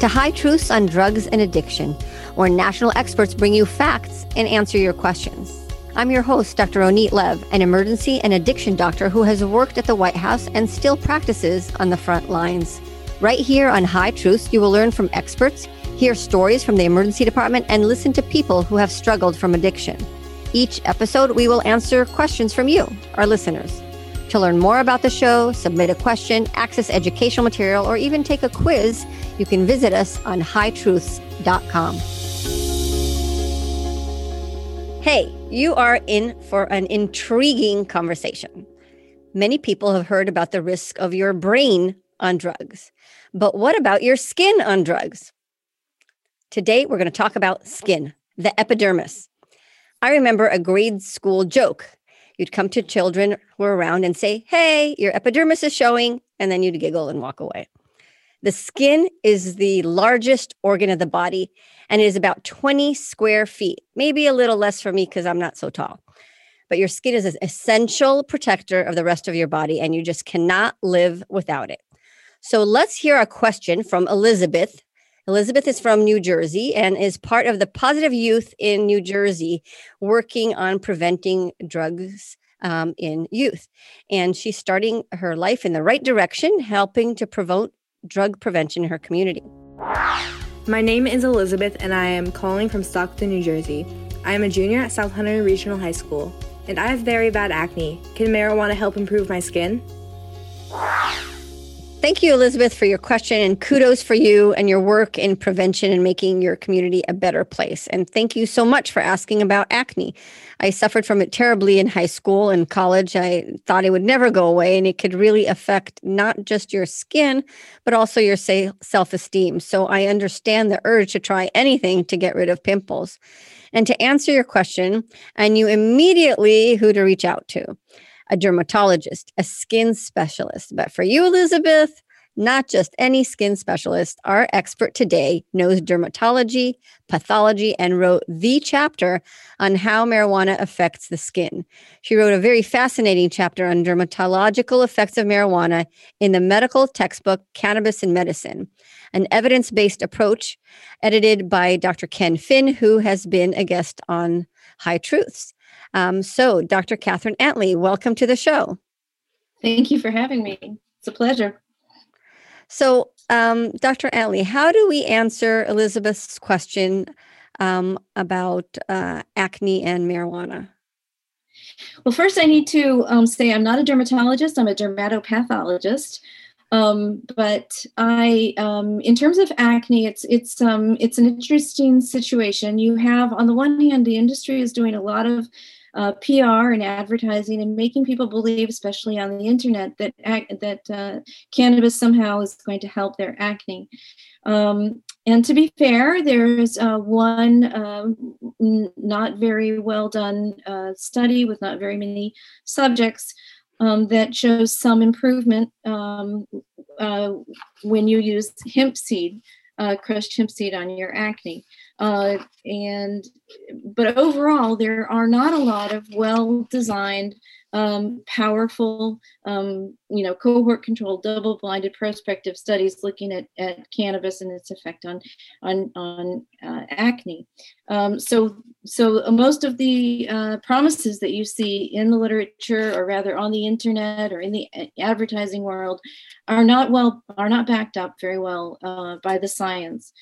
to High Truths on Drugs and Addiction, where national experts bring you facts and answer your questions. I'm your host, Dr. Ronit Lev, an emergency and addiction doctor who has worked at the White House and still practices on the front lines. Right here on High Truths, you will learn from experts, hear stories from the emergency department, and listen to people who have struggled from addiction. Each episode, we will answer questions from you, our listeners. To learn more about the show, submit a question, access educational material, or even take a quiz, you can visit us on hightruths.com. Hey, you are in for an intriguing conversation. Many people have heard about the risk of your brain on drugs, but what about your skin on drugs? Today, we're going to talk about skin, the epidermis. I remember a grade school joke You'd come to children who were around and say, Hey, your epidermis is showing. And then you'd giggle and walk away. The skin is the largest organ of the body and it is about 20 square feet, maybe a little less for me because I'm not so tall. But your skin is an essential protector of the rest of your body and you just cannot live without it. So let's hear a question from Elizabeth. Elizabeth is from New Jersey and is part of the Positive Youth in New Jersey, working on preventing drugs um, in youth. And she's starting her life in the right direction, helping to promote drug prevention in her community. My name is Elizabeth, and I am calling from Stockton, New Jersey. I am a junior at South Hunter Regional High School, and I have very bad acne. Can marijuana help improve my skin? Thank you, Elizabeth, for your question and kudos for you and your work in prevention and making your community a better place. And thank you so much for asking about acne. I suffered from it terribly in high school and college. I thought it would never go away and it could really affect not just your skin, but also your self esteem. So I understand the urge to try anything to get rid of pimples. And to answer your question, I knew immediately who to reach out to a dermatologist, a skin specialist. But for you, Elizabeth, not just any skin specialist. Our expert today knows dermatology, pathology, and wrote the chapter on how marijuana affects the skin. She wrote a very fascinating chapter on dermatological effects of marijuana in the medical textbook Cannabis and Medicine, an evidence based approach edited by Dr. Ken Finn, who has been a guest on High Truths. Um, so, Dr. Catherine Antley, welcome to the show. Thank you for having me. It's a pleasure. So, um, Dr. Antley, how do we answer Elizabeth's question um, about uh, acne and marijuana? Well, first, I need to um, say I'm not a dermatologist, I'm a dermatopathologist. Um, but I, um, in terms of acne, it's it's um, it's an interesting situation. You have, on the one hand, the industry is doing a lot of uh, PR and advertising and making people believe, especially on the internet, that that uh, cannabis somehow is going to help their acne. Um, and to be fair, there's uh, one uh, n- not very well done uh, study with not very many subjects um, that shows some improvement um, uh, when you use hemp seed, uh, crushed hemp seed on your acne. Uh, and but overall, there are not a lot of well designed um, powerful, um, you know, cohort-controlled, double-blinded prospective studies looking at, at cannabis and its effect on on on uh, acne. Um, so, so most of the uh, promises that you see in the literature, or rather on the internet or in the advertising world, are not well are not backed up very well uh, by the science.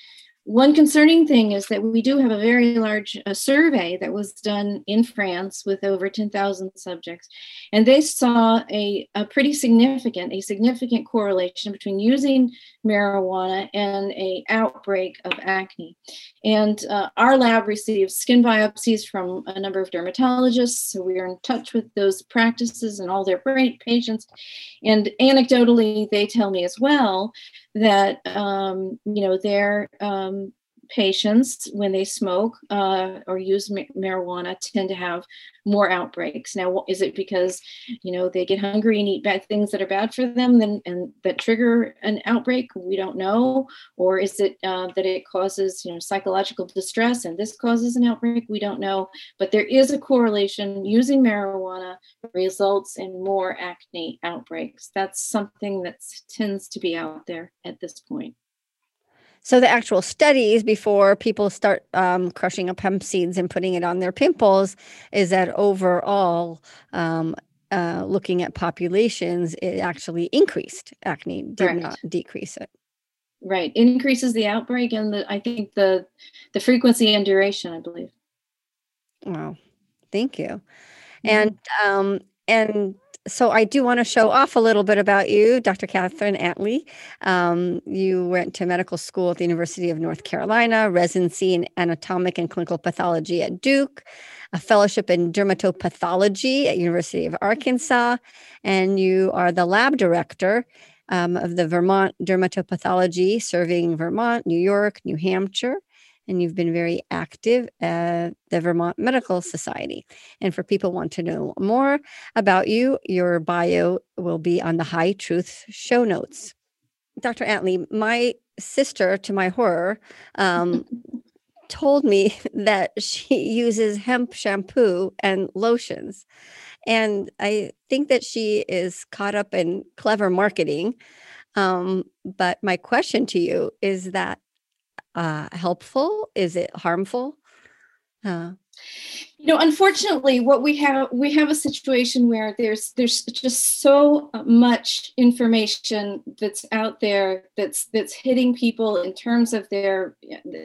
One concerning thing is that we do have a very large uh, survey that was done in France with over 10,000 subjects, and they saw a, a pretty significant, a significant correlation between using marijuana and a outbreak of acne. And uh, our lab receives skin biopsies from a number of dermatologists, so we are in touch with those practices and all their patients. And anecdotally, they tell me as well that um, you know their um, patients when they smoke uh, or use ma- marijuana tend to have more outbreaks. Now is it because you know they get hungry and eat bad things that are bad for them then and that trigger an outbreak? We don't know. Or is it uh, that it causes you know psychological distress and this causes an outbreak? We don't know. But there is a correlation. Using marijuana results in more acne outbreaks. That's something that tends to be out there at this point So the actual studies before people start um, crushing up hemp seeds and putting it on their pimples is that overall, um, uh, looking at populations, it actually increased acne, did Correct. not decrease it. Right, increases the outbreak and the I think the the frequency and duration. I believe. Wow, thank you, mm-hmm. and um, and so I do want to show off a little bit about you, Dr. Catherine Antley. Um, you went to medical school at the University of North Carolina, residency in anatomic and clinical pathology at Duke, a fellowship in dermatopathology at University of Arkansas, and you are the lab director um, of the Vermont Dermatopathology, serving Vermont, New York, New Hampshire and you've been very active at the Vermont Medical Society. And for people want to know more about you, your bio will be on the High Truth show notes. Dr. Antley, my sister, to my horror, um, told me that she uses hemp shampoo and lotions. And I think that she is caught up in clever marketing. Um, but my question to you is that uh, helpful? Is it harmful? Uh, you know, unfortunately, what we have we have a situation where there's there's just so much information that's out there that's that's hitting people in terms of their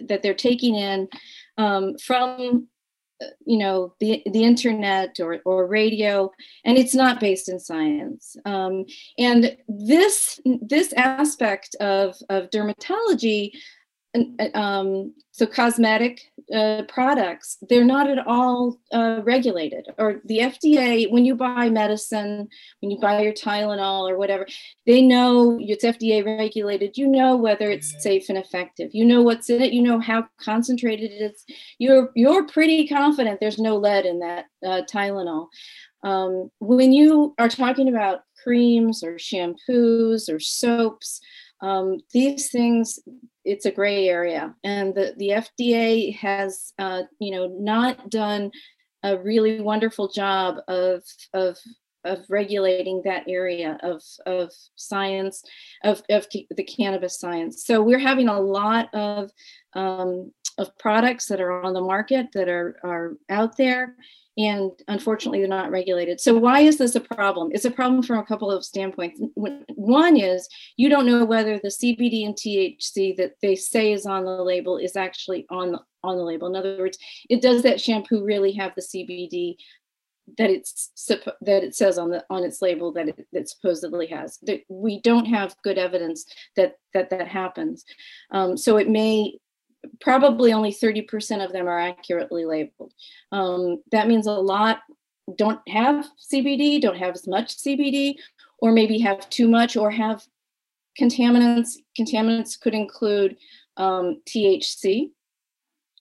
that they're taking in um, from uh, you know the the internet or or radio and it's not based in science um, and this this aspect of of dermatology um, so cosmetic uh, products they're not at all uh, regulated or the fda when you buy medicine when you buy your tylenol or whatever they know it's fda regulated. You know whether it's safe and effective. You know what's in it. You know how concentrated it is. You're you're pretty confident there's no lead in that uh, tylenol. Um, when you are talking about creams or shampoos or soaps um, these things it's a gray area. And the, the fda has uh, you know not done a really wonderful job of of of regulating that area of of science of, of the cannabis science. So we're having a lot of um, of products that are on the market that are are out there and unfortunately they're not regulated. So why is this a problem? It's a problem from a couple of standpoints. One is you don't know whether the cbd and thc that they say is on the label is actually on the on the label. In other words it does that shampoo really have the cbd that it's that it says on the on its label that it, that supposedly has. That we don't have good evidence that that that happens. Um, so it may probably only 30% of them are accurately labeled. Um, that means a lot don't have CBD, don't have as much CBD, or maybe have too much or have contaminants. Contaminants could include um, THC,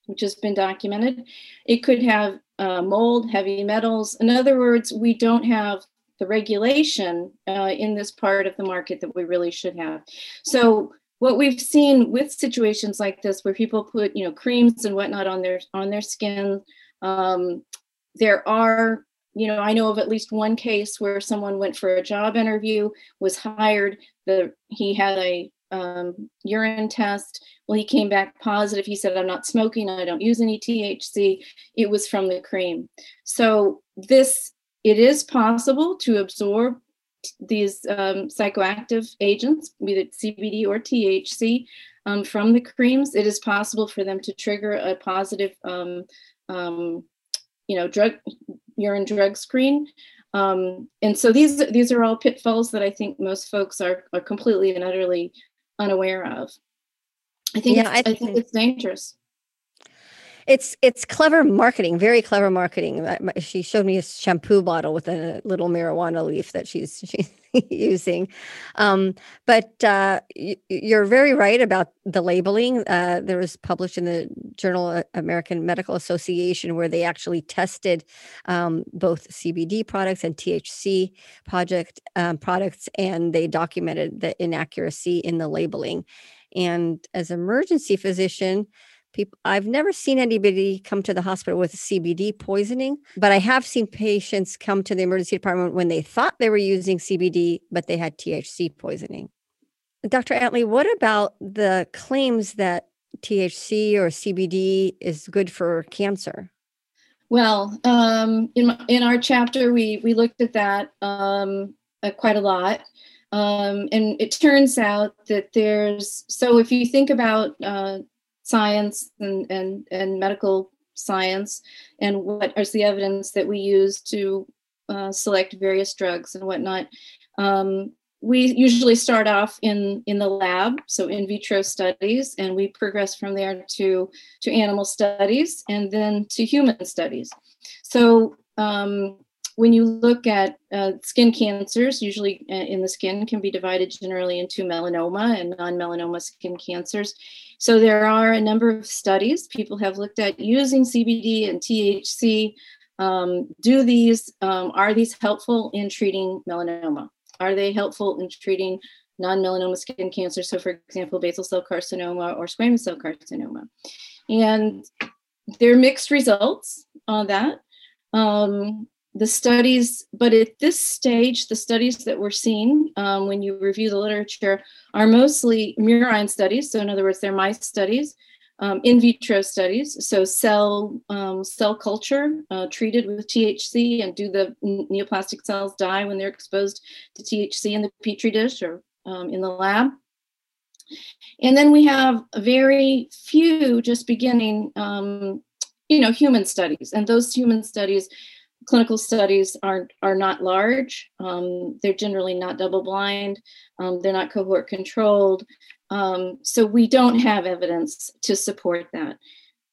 which has been documented. It could have uh, mold, heavy metals. In other words, we don't have the regulation uh, in this part of the market that we really should have. So what we've seen with situations like this where people put you know creams and whatnot on their on their skin um, there are you know i know of at least one case where someone went for a job interview was hired the he had a um, urine test. Well he came back positive. He said i'm not smoking. I don't use any thc it was from the cream. So this it is possible to absorb these um, psychoactive agents, be it CBD or THC, um, from the creams, it is possible for them to trigger a positive, um, um you know, drug urine drug screen. Um, and so these these are all pitfalls that I think most folks are are completely and utterly unaware of. I think yeah, I, I think it's dangerous it's it's clever marketing, very clever marketing. She showed me a shampoo bottle with a little marijuana leaf that she's she's using. Um, but uh, you're very right about the labeling. Uh, there was published in the Journal American Medical Association where they actually tested um, both CBD products and THC project um, products, and they documented the inaccuracy in the labeling. And as emergency physician, people i've never seen anybody come to the hospital with cbd poisoning but i have seen patients come to the emergency department when they thought they were using cbd but they had thc poisoning Dr. antley what about the claims that THC or CBD is good for cancer? Well, um, in my, in our chapter, we we looked at that um, uh, quite a lot, um, and it turns out that there's so if you think about uh, science and, and and medical science and what is the evidence that we use to uh, select various drugs and whatnot. Um, we usually start off in in the lab so in vitro studies and we progress from there to to animal studies and then to human studies so um, when you look at uh, skin cancers usually uh, in the skin can be divided generally into melanoma and non-melanoma skin cancers so there are a number of studies people have looked at using cbd and thc um, do these um, are these helpful in treating melanoma are they helpful in treating non-melanoma skin cancer? So, for example, basal cell carcinoma or squamous cell carcinoma. And there are mixed results on that. Um, the studies, but at this stage, the studies that we're seeing um, when you review the literature are mostly murine studies. So, in other words, they're mice studies um, in vitro studies, so cell um, cell culture uh, treated with THC, and do the neoplastic cells die when they're exposed to THC in the petri dish or um, in the lab? And then we have very few just beginning, um, you know, human studies, and those human studies clinical studies aren't are not large. Um, they're generally not double blind. Um, they're not cohort controlled. Um, so we don't have evidence to support that.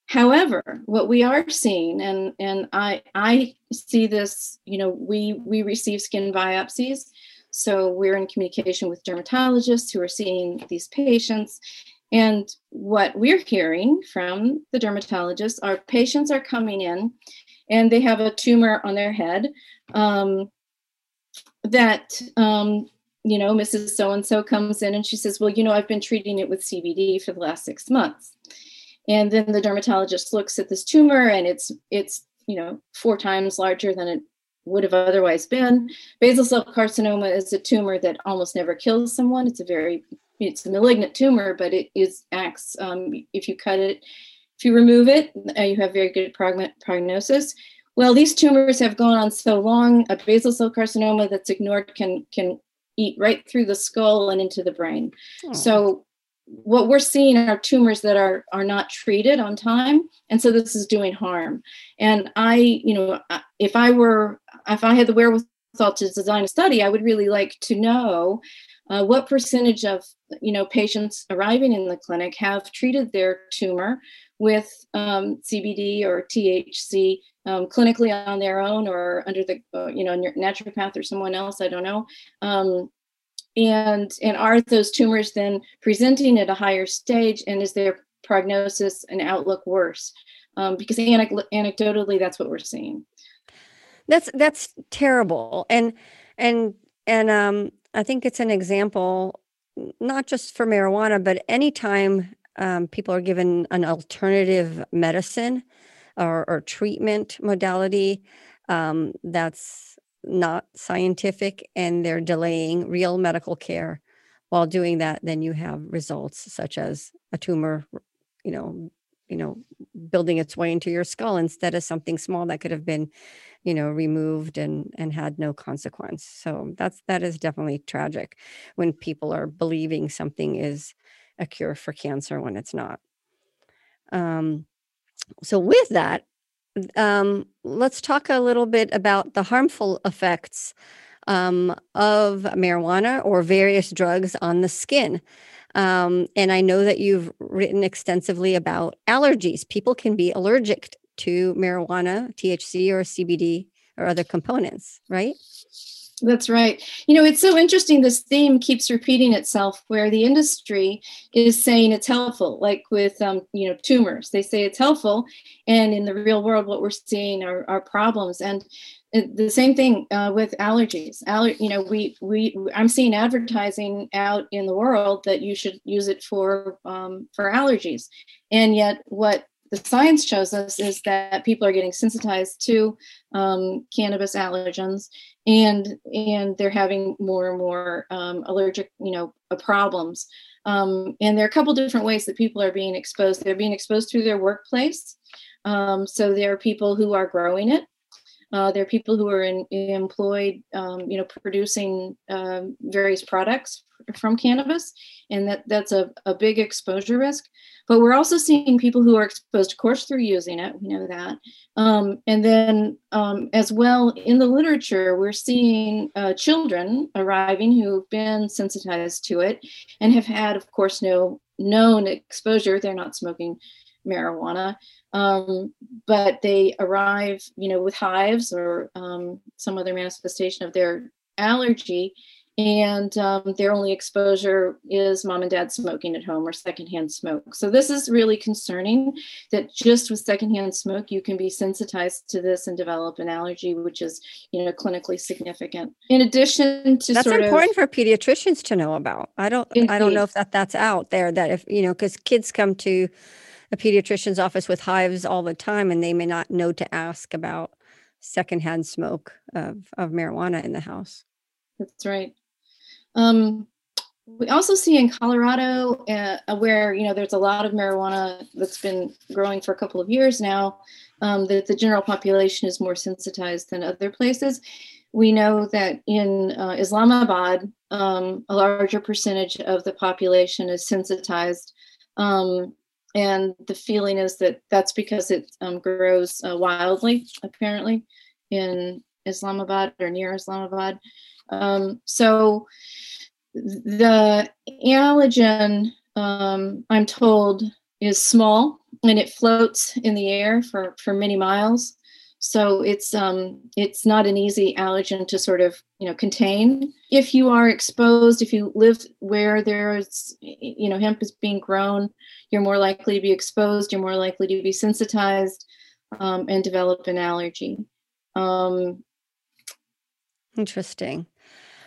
However, what we are seeing, and and I I see this, you know, we we receive skin biopsies, so we're in communication with dermatologists who are seeing these patients, and what we're hearing from the dermatologists are patients are coming in, and they have a tumor on their head um, that um, you know, Mrs. So and so comes in and she says, Well, you know, I've been treating it with CBD for the last six months. And then the dermatologist looks at this tumor and it's, it's, you know, four times larger than it would have otherwise been. Basal cell carcinoma is a tumor that almost never kills someone. It's a very, it's a malignant tumor, but it is acts, um, if you cut it, if you remove it, uh, you have very good prognosis. Well, these tumors have gone on so long. A basal cell carcinoma that's ignored can can eat right through the skull and into the brain. Oh. So what we're seeing are tumors that are are not treated on time and so this is doing harm and i you know if i were if i had the wherewithal to design a study i would really like to know uh, what percentage of you know patients arriving in the clinic have treated their tumor with um, cbd or thc um, clinically on their own or under the uh, you know naturopath or someone else? I don't know. Um, and and are those tumors then presenting at a higher stage? And is their prognosis and outlook worse? Um, because anecdotally that's what we're seeing. That's that's terrible. And and and um i think it's an example not just for marijuana but anytime um, people are given an alternative medicine or, or treatment modality um, that's not scientific and they're delaying real medical care while doing that then you have results such as a tumor you know you know building its way into your skull instead of something small that could have been you know removed and and had no consequence so that's that is definitely tragic when people are believing something is a cure for cancer when it's not um so with that um, let's talk a little bit about the harmful effects um, of marijuana or various drugs on the skin. Um, and I know that you've written extensively about allergies. People can be allergic to marijuana, THC, or CBD, or other components, right? That's right. You know, it's so interesting. This theme keeps repeating itself where the industry is saying it's helpful, like with, um, you know, tumors. They say it's helpful. And in the real world, what we're seeing are, are problems. And the same thing uh, with allergies. Aller- you know, we, we, I'm seeing advertising out in the world that you should use it for, um, for allergies. And yet what the science shows us is that people are getting sensitized to um, cannabis allergens and and they're having more and more um, allergic you know uh, problems. Um, and there are a couple different ways that people are being exposed. They're being exposed through their workplace. Um, so there are people who are growing it. Uh, there are people who are in, employed, um, you know, producing um, various products from cannabis, and that that's a, a big exposure risk. But we're also seeing people who are exposed, of course, through using it. We know that. Um, and then, um, as well, in the literature, we're seeing uh, children arriving who've been sensitized to it and have had, of course, no known exposure. They're not smoking marijuana, um, but they arrive, you know, with hives or um, some other manifestation of their allergy and um, their only exposure is mom and dad smoking at home or secondhand smoke. So this is really concerning that just with secondhand smoke you can be sensitized to this and develop an allergy, which is you know clinically significant. In addition to that's important of, for pediatricians to know about. I don't indeed. I don't know if that that's out there that if you know because kids come to a pediatrician's office with hives all the time and they may not know to ask about secondhand smoke of, of marijuana in the house. That's right. Um, we also see in Colorado, uh, where you know there's a lot of marijuana that's been growing for a couple of years now, um, that the general population is more sensitized than other places. We know that in uh, Islamabad, um, a larger percentage of the population is sensitized, um, and the feeling is that that's because it um, grows uh, wildly, apparently, in Islamabad or near Islamabad. Um, so the allergen, um, I'm told, is small and it floats in the air for, for many miles. So it's um, it's not an easy allergen to sort of you know contain. If you are exposed, if you live where there's you know hemp is being grown, you're more likely to be exposed. You're more likely to be sensitized um, and develop an allergy. Um, Interesting.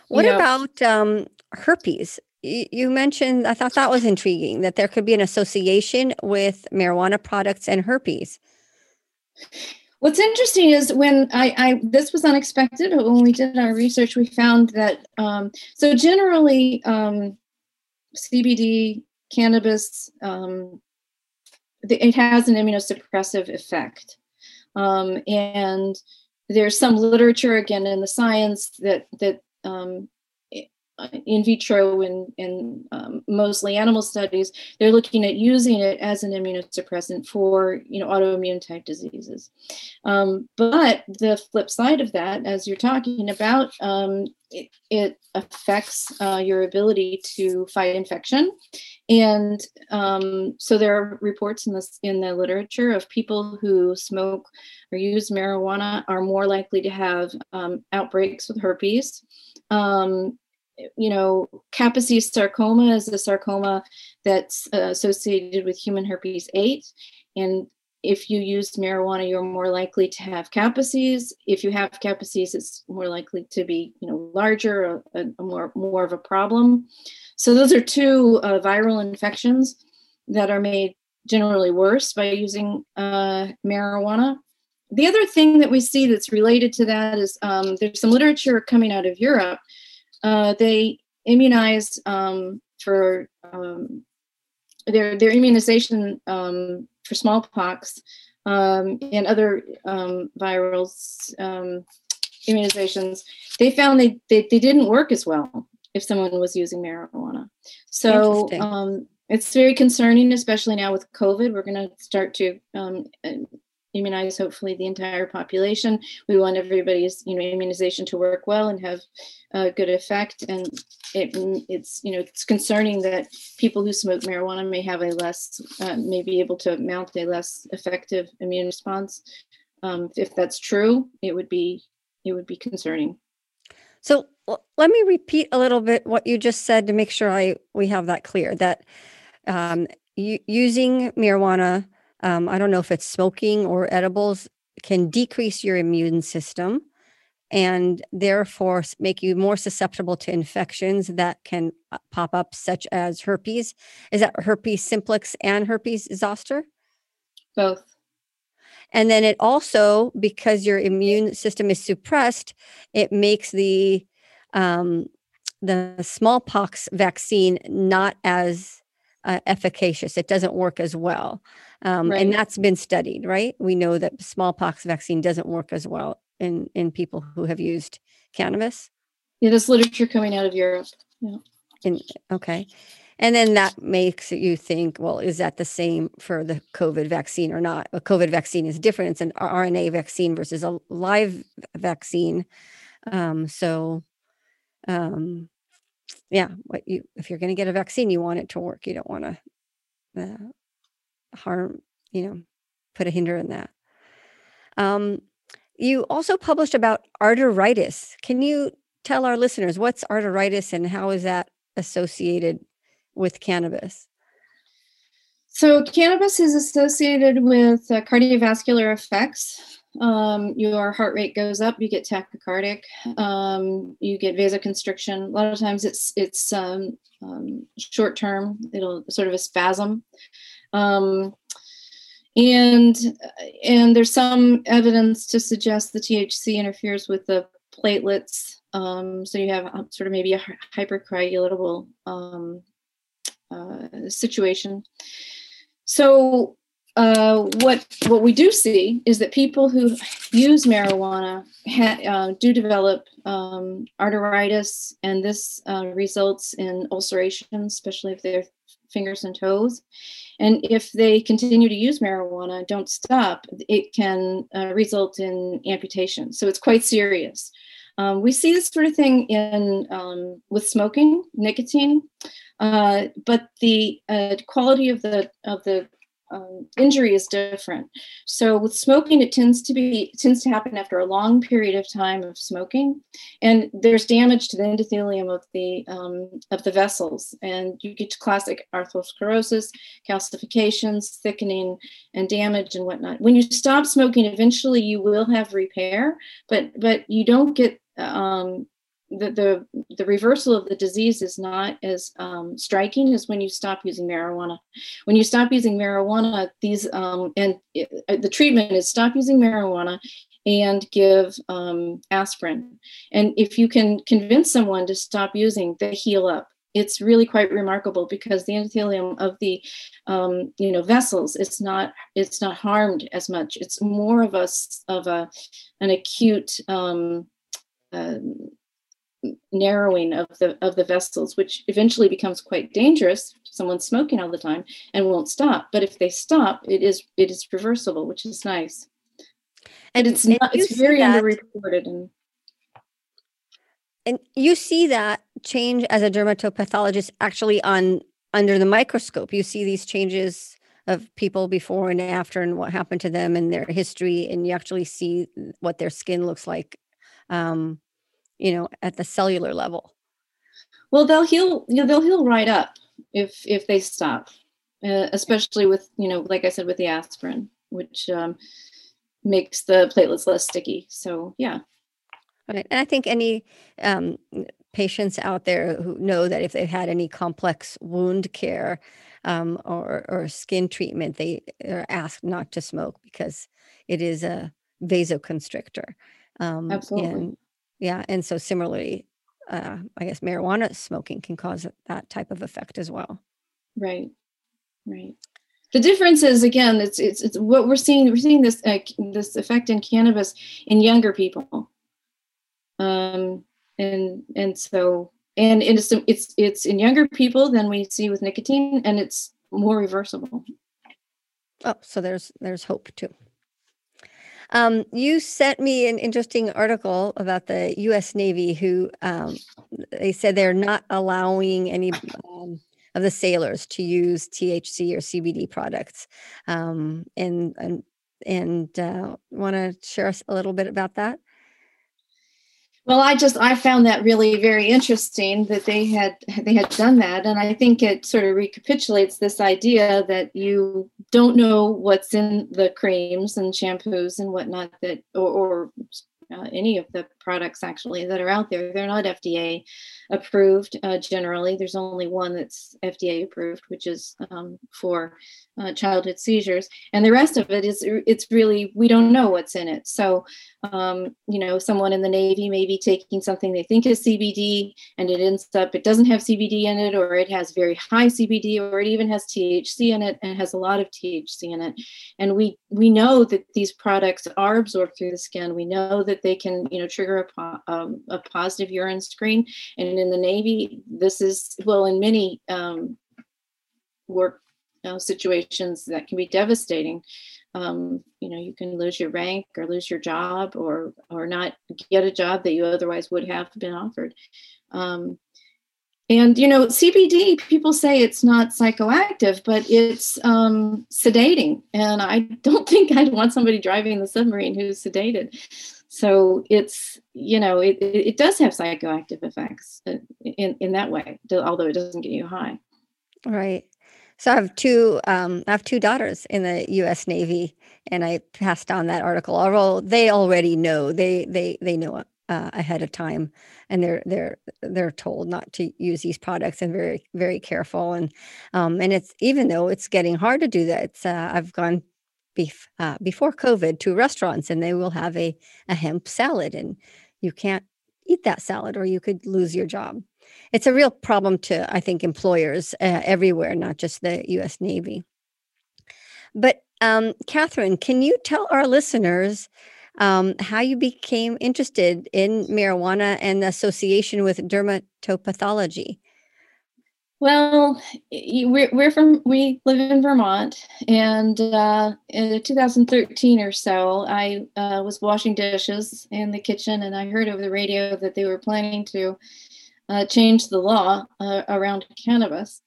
What about um, herpes? You mentioned, I thought that was intriguing that there could be an association with marijuana products and herpes. What's interesting is when I, I this was unexpected when we did our research, we found that um, so generally um, CBD cannabis um, it has an immunosuppressive effect, um, and there's some literature again in the science that that um, in vitro and, and um, mostly animal studies, they're looking at using it as an immunosuppressant for you know autoimmune type diseases. Um, but the flip side of that, as you're talking about, um, it, it, affects uh, your ability to fight infection, and um, so there are reports in this in the literature of people who smoke or use marijuana are more likely to have um, outbreaks with herpes. Um, you know, Kaposi sarcoma is a sarcoma that's uh, associated with human herpes 8. And if you use marijuana, you're more likely to have Kaposi's. If you have Kaposi's, it's more likely to be, you know, larger, a, a more more of a problem. So those are two uh, viral infections that are made generally worse by using uh, marijuana. The other thing that we see that's related to that is um, there's some literature coming out of Europe uh, they immunize um, for um, their their immunization um, for smallpox um, and other um, virals um, immunizations. They found they, they they didn't work as well if someone was using marijuana. So it's very concerning, especially now with COVID. We're going to start to um, immunize hopefully the entire population. We want everybody's you know immunization to work well and have a good effect. And it, it's you know it's concerning that people who smoke marijuana may have a less uh, may be able to mount a less effective immune response. Um, if that's true, it would be it would be concerning. So let me repeat a little bit what you just said to make sure I we have that clear. That um, using marijuana um, I don't know if it's smoking or edibles, can decrease your immune system and therefore make you more susceptible to infections that can uh, pop up, such as herpes. Is that herpes simplex and herpes zoster? Both. And then it also, because your immune system is suppressed, it makes the um, the smallpox vaccine not as uh, efficacious. It doesn't work as well. Um, right. And that's been studied, right? We know that smallpox vaccine doesn't work as well in, in people who have used cannabis. Yeah, there's literature coming out of Europe. Yeah. In, okay. And then that makes you think, well, is that the same for the COVID vaccine or not? A COVID vaccine is different. It's an RNA vaccine versus a live vaccine. Um, so, um, yeah, what you if you're going to get a vaccine, you want it to work. You don't want to uh, harm, you know, put a hinder in that. Um, you also published about arteritis. Can you tell our listeners what's arteritis and how is that associated with cannabis? So, cannabis is associated with uh, cardiovascular effects. Um, your heart rate goes up, you get tachycardic, um, you get vasoconstriction. A lot of times it's it's um, um short term. It'll sort of a spasm, um, and and there's some evidence to suggest the THC interferes with the platelets. Um, so you have sort of maybe a hypercoagulable uh, situation. So uh, what what we do see is that people who use marijuana ha, uh, do develop um, arteritis, and this uh, results in ulceration, especially if they're fingers and toes. And if they continue to use marijuana, don't stop, it can uh, result in amputation. So it's quite serious. Um, we see this sort of thing in um, with smoking, nicotine. Uh, but the uh, quality of the of the um, injury is different. So with smoking, it tends to be tends to happen after a long period of time of smoking, and there's damage to the endothelium of the um, of the vessels, and you get to classic atherosclerosis, calcifications, thickening, and damage and whatnot. When you stop smoking, eventually you will have repair, but but you don't get um, the, the, the reversal of the disease is not as um, striking as when you stop using marijuana. When you stop using marijuana, these um, and it, uh, the treatment is stop using marijuana and give um, aspirin. And if you can convince someone to stop using, they heal up. It's really quite remarkable because the endothelium of the um, you know vessels it's not it's not harmed as much. It's more of a of a an acute uh, narrowing of the of the vessels which eventually becomes quite dangerous someone's smoking all the time and won't stop. But if they stop it is it is reversible which is nice. And it's and not it's very that, underreported and and you see that change as a dermatopathologist actually on under the microscope. You see these changes of people before and after and what happened to them and their history and you actually see what their skin looks like um, you know, at the cellular level? Well, they'll heal. You know, they'll heal right up if if they stop, uh, especially with you know, like I said, with the aspirin, which um, makes the platelets less sticky. So yeah. Right. And I think any um, patients out there who know that if they've had any complex wound care um, or, or skin treatment, they are asked not to smoke because it is a vasoconstrictor. Um, Absolutely. And yeah. And so similarly, uh, I guess marijuana smoking can cause that type of effect as well. Right. Right. The difference is again, it's it's, it's what we're seeing. We're seeing this uh, this effect in cannabis in younger people, um, and and so and it's it's it's in younger people than we see with nicotine, and it's more reversible. Oh, so there's there's hope too. Um, you sent me an interesting article about the U.S. Navy, who um, they said they're not allowing any um, of the sailors to use THC or CBD products, um, and and and uh, want to share us a little bit about that. Well, I just I found that really very interesting that they had they had done that, and I think it sort of recapitulates this idea that you don't know what's in the creams and shampoos and whatnot that or, or uh, any of the products actually that are out there. They're not FDA approved uh, generally. There's only one that's FDA approved, which is um, for uh, childhood seizures, and the rest of it is it's really we don't know what's in it. So, um, you know, someone in the Navy may be taking something they think is CBD, and it ends up it doesn't have CBD in it, or it has very high CBD, or it even has THC in it and has a lot of THC in it. And we we know that these products are absorbed through the skin. We know that they can you know trigger a, po- um, a positive urine screen, and in the Navy, this is well in many um, work you know, situations that can be devastating. Um, you know, you can lose your rank or lose your job or or not get a job that you otherwise would have been offered. Um, and you know, CBD, people say it's not psychoactive, but it's um, sedating, and I don't think I'd want somebody driving the submarine who's sedated. So it's you know, it it does have psychoactive effects uh, in in that way, although it doesn't get you high. Right. So I have two um, I have two daughters in the U.S. Navy, and I passed on that article. Although they already know, they they they know uh, ahead of time, and they're they're they're told not to use these products and very very careful. And um, and it's even though it's getting hard to do that, it's uh, I've gone bef- uh, before COVID to restaurants, and they will have a a hemp salad, and you can't eat that salad, or you could lose your job it's a real problem to, I think, employers uh, everywhere, not just the U.S. Navy. But um, Catherine, can you tell our listeners um, how you became interested in marijuana and the association with dermatopathology? Well, we're, we're from we live in Vermont, and uh, in 2013 or so, I uh, was washing dishes in the kitchen, and I heard over the radio that they were planning to uh, changed the law uh, around cannabis.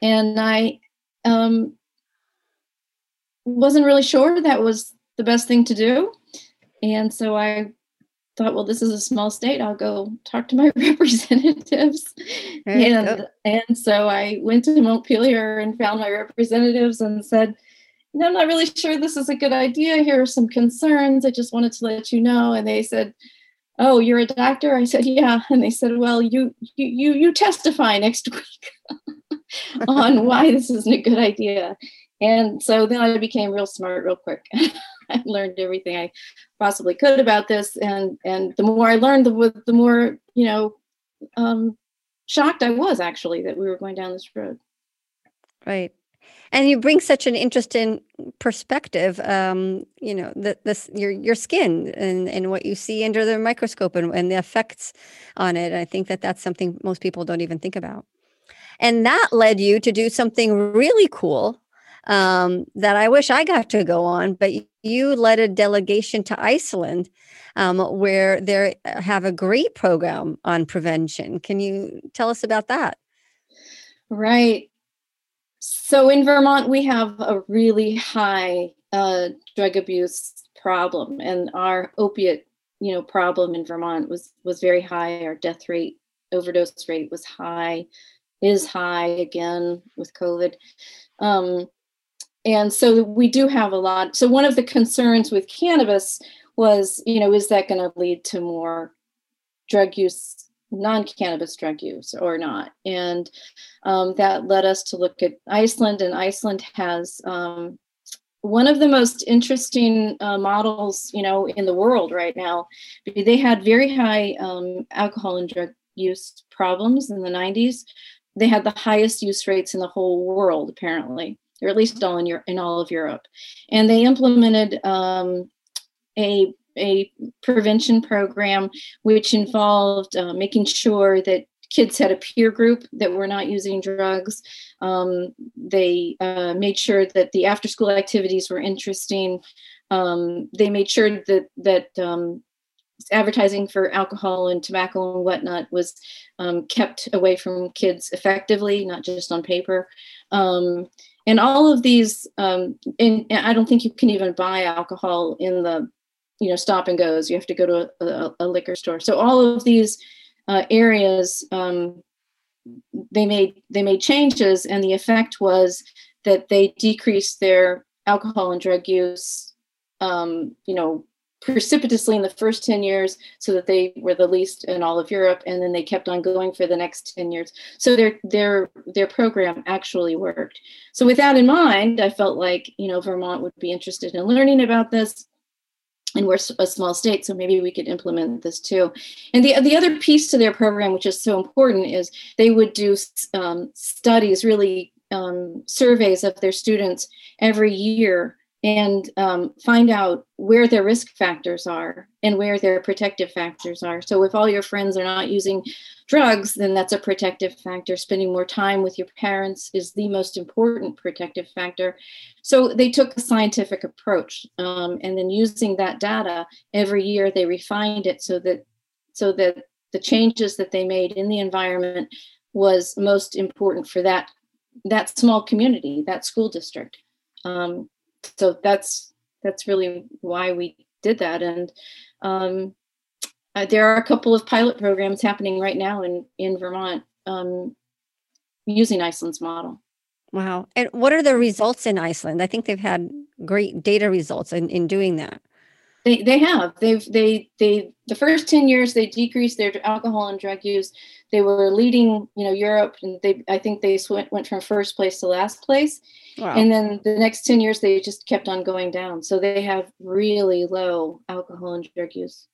And I um, wasn't really sure that was the best thing to do. And so I thought, well, this is a small state. I'll go talk to my representatives. And, and so I went to Montpelier and found my representatives and said, you know, I'm not really sure this is a good idea. Here are some concerns. I just wanted to let you know. And they said, oh you're a doctor i said yeah and they said well you you you testify next week on why this isn't a good idea and so then i became real smart real quick i learned everything i possibly could about this. And and the more i learned the, the more you know um shocked i was actually that we were going down this road. Right. And you bring such an interesting perspective um, you know the, this your your skin and and what you see under the microscope and, and the effects on it. I think that that's something most people don't even think about. And that led you to do something really cool um, that i wish i got to go on but you led a delegation to iceland um, where they have a great program on prevention can you tell us about that right so in Vermont, we have a really high uh, drug abuse problem, and our opiate, you know, problem in Vermont was was very high. Our death rate, overdose rate was high, is high again with COVID. Um, and so we do have a lot. So one of the concerns with cannabis was, you know, is that going to lead to more drug use non-cannabis drug use or not? And um, that led us to look at iceland and iceland has um, one of the most interesting uh, models you know in the world right now. They had very high um, alcohol and drug use problems in the 90s they had the highest use rates in the whole world apparently or at least all in, Europe, in all of europe and they implemented um, a a prevention program which involved uh, making sure that kids had a peer group that were not using drugs. Um, they uh, made sure that the after school activities were interesting. Um, they made sure that that um, advertising for alcohol and tobacco and whatnot was um, kept away from kids effectively, not just on paper. And all of these, um, and I don't think you can even buy alcohol in the you know stop and goes. You have to go to a, a, a liquor store. So all of these uh, areas um, they made they made changes and the effect was that they decreased their alcohol and drug use um, you know precipitously in the first 10 years so that they were the least in all of Europe and then they kept on going for the next 10 years. So their their their program actually worked. So with that in mind I felt like you know Vermont would be interested in learning about this. And we're a small state so maybe we could implement this too. And the, the other piece to their program which is so important is they would do um, studies really um, surveys of their students every year and um, find out where their risk factors are and where their protective factors are. So, if all your friends are not using drugs, then that's a protective factor. Spending more time with your parents is the most important protective factor. So, they took a scientific approach, um, and then using that data every year, they refined it so that so that the changes that they made in the environment was most important for that that small community, that school district. Um, so that's that's really why we did that. And um, uh, there are a couple of pilot programs happening right now in in vermont um, using iceland's model. Wow. And what are the results in iceland? I think they've had great data results in, in doing that they, they have. They've they they the first 10 years they decreased their alcohol and drug use. They were leading you know europe and they i think they went, went from first place to last place. Wow. and then the next 10 years they just kept on going down. So they have really low alcohol and drug use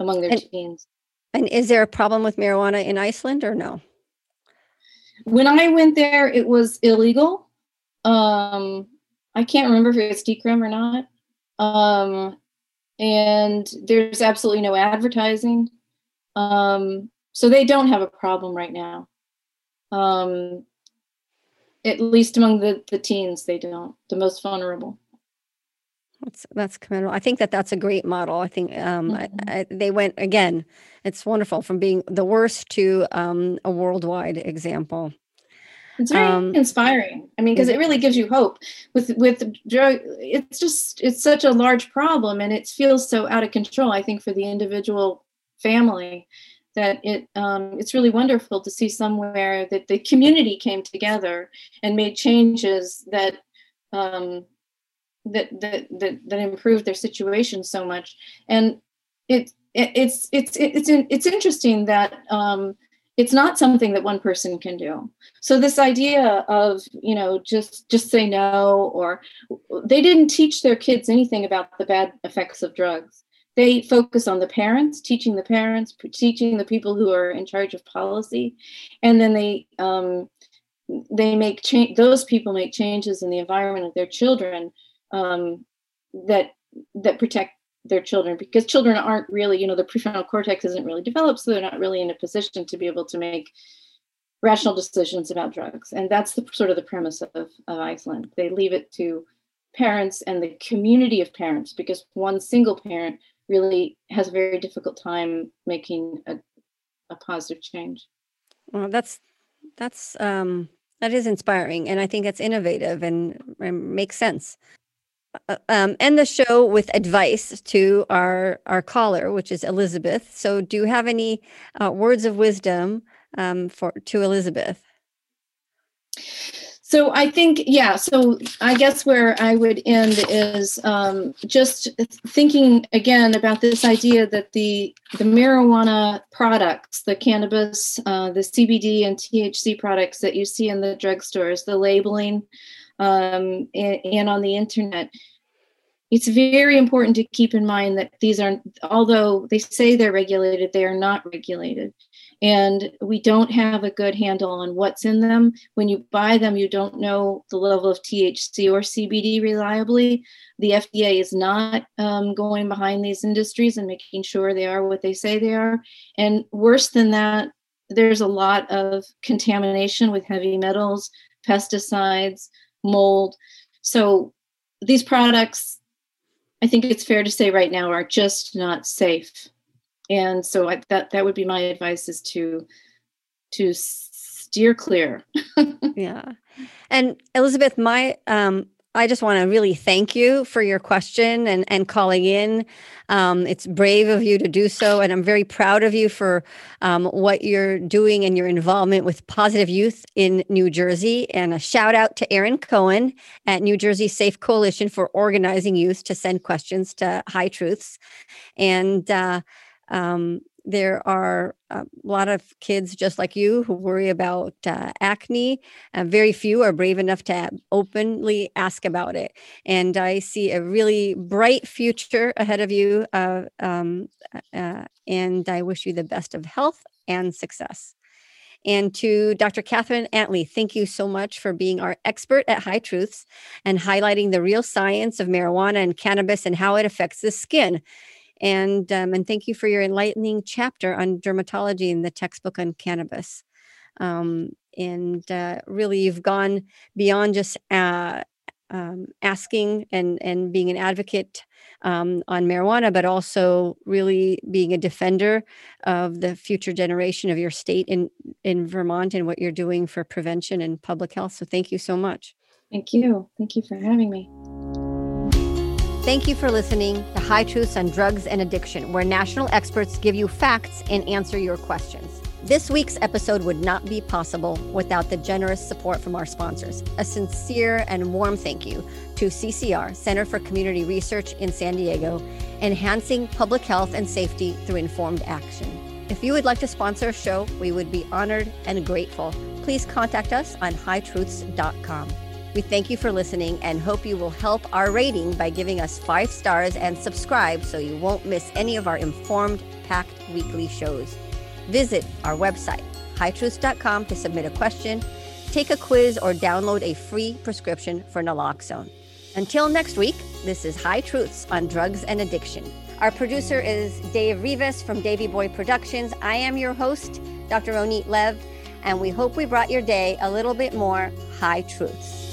among their and, teens. and is there a problem with marijuana in iceland or no? When i went there it was illegal. Um i can't remember if it's decrim or not. Um and there's absolutely no advertising. Um, so they don't have a problem right now. Um, at least among the, the teens, they don't, the most vulnerable. That's that's commendable. I think that that's a great model. I think um, mm-hmm. I, I, they went again. It's wonderful from being the worst to um, a worldwide example. It's very um, inspiring. I mean, because it really gives you hope. With with drug, it's just it's such a large problem, and it feels so out of control. I think for the individual family, that it um, it's really wonderful to see somewhere that the community came together and made changes that um, that, that that that improved their situation so much. And it, it it's it's it's it's interesting that um, it's not something that one person can do. So this idea of you know just just say no or they didn't teach their kids anything about the bad effects of drugs. They focus on the parents teaching the parents teaching the people who are in charge of policy. And then they um, they make change those people make changes in the environment of their children um, that that protect their children because children aren't really you know the prefrontal cortex isn't really developed so they're not really in a position to be able to make rational decisions about drugs. And that's the sort of the premise of, of iceland. They leave it to parents and the community of parents because one single parent really has a very difficult time making a, a positive change. Well that's that's um that is inspiring and i think it's innovative and, and makes sense um, end the show with advice to our our caller, which is Elizabeth. So, do you have any uh, words of wisdom um, for to Elizabeth? So I think, yeah. So I guess where I would end is um, just thinking again about this idea that the the marijuana products, the cannabis, uh, the CBD and THC products that you see in the drugstores, the labeling, um, and, and on the internet it's very important to keep in mind that these are although they say they're regulated they are not regulated. And we don't have a good handle on what's in them. When you buy them you don't know the level of thc or cbd reliably. The fda is not um, going behind these industries and making sure they are what they say they are. And worse than that there's a lot of contamination with heavy metals pesticides mold. So these products i think it's fair to say right now are just not safe. And so I, that that would be my advice is to to steer clear. Yeah. And elizabeth my um I just want to really thank you for your question and, and calling in. Um, it's brave of you to do so. And I'm very proud of you for um, what you're doing and your involvement with Positive Youth in New Jersey. And a shout out to Aaron Cohen at New Jersey Safe Coalition for organizing youth to send questions to High Truths. And uh, um, there are a lot of kids just like you who worry about uh, acne. Uh, very few are brave enough to openly ask about it. And I see a really bright future ahead of you. Uh, um, uh, and I wish you the best of health and success. And to Dr. Catherine Antley, thank you so much for being our expert at High Truths and highlighting the real science of marijuana and cannabis and how it affects the skin. And um, and thank you for your enlightening chapter on dermatology in the textbook on cannabis. Um, and uh, really, you've gone beyond just uh, um, asking and and being an advocate um, on marijuana, but also really being a defender of the future generation of your state in in Vermont and what you're doing for prevention and public health. So, thank you so much. Thank you. Thank you for having me. Thank you for listening to High Truths on Drugs and Addiction, where national experts give you facts and answer your questions. This week's episode would not be possible without the generous support from our sponsors. A sincere and warm thank you to CCR, Center for Community Research in San Diego, enhancing public health and safety through informed action. If you would like to sponsor a show, we would be honored and grateful. Please contact us on hightruths.com. We thank you for listening and hope you will help our rating by giving us five stars and subscribe so you won't miss any of our informed, packed weekly shows. Visit our website, hightruths.com, to submit a question, take a quiz, or download a free prescription for naloxone. Until next week, this is High Truths on Drugs and Addiction. Our producer is Dave Rivas from Davy Boy Productions. I am your host, Dr. Ronit Lev, and we hope we brought your day a little bit more high truths.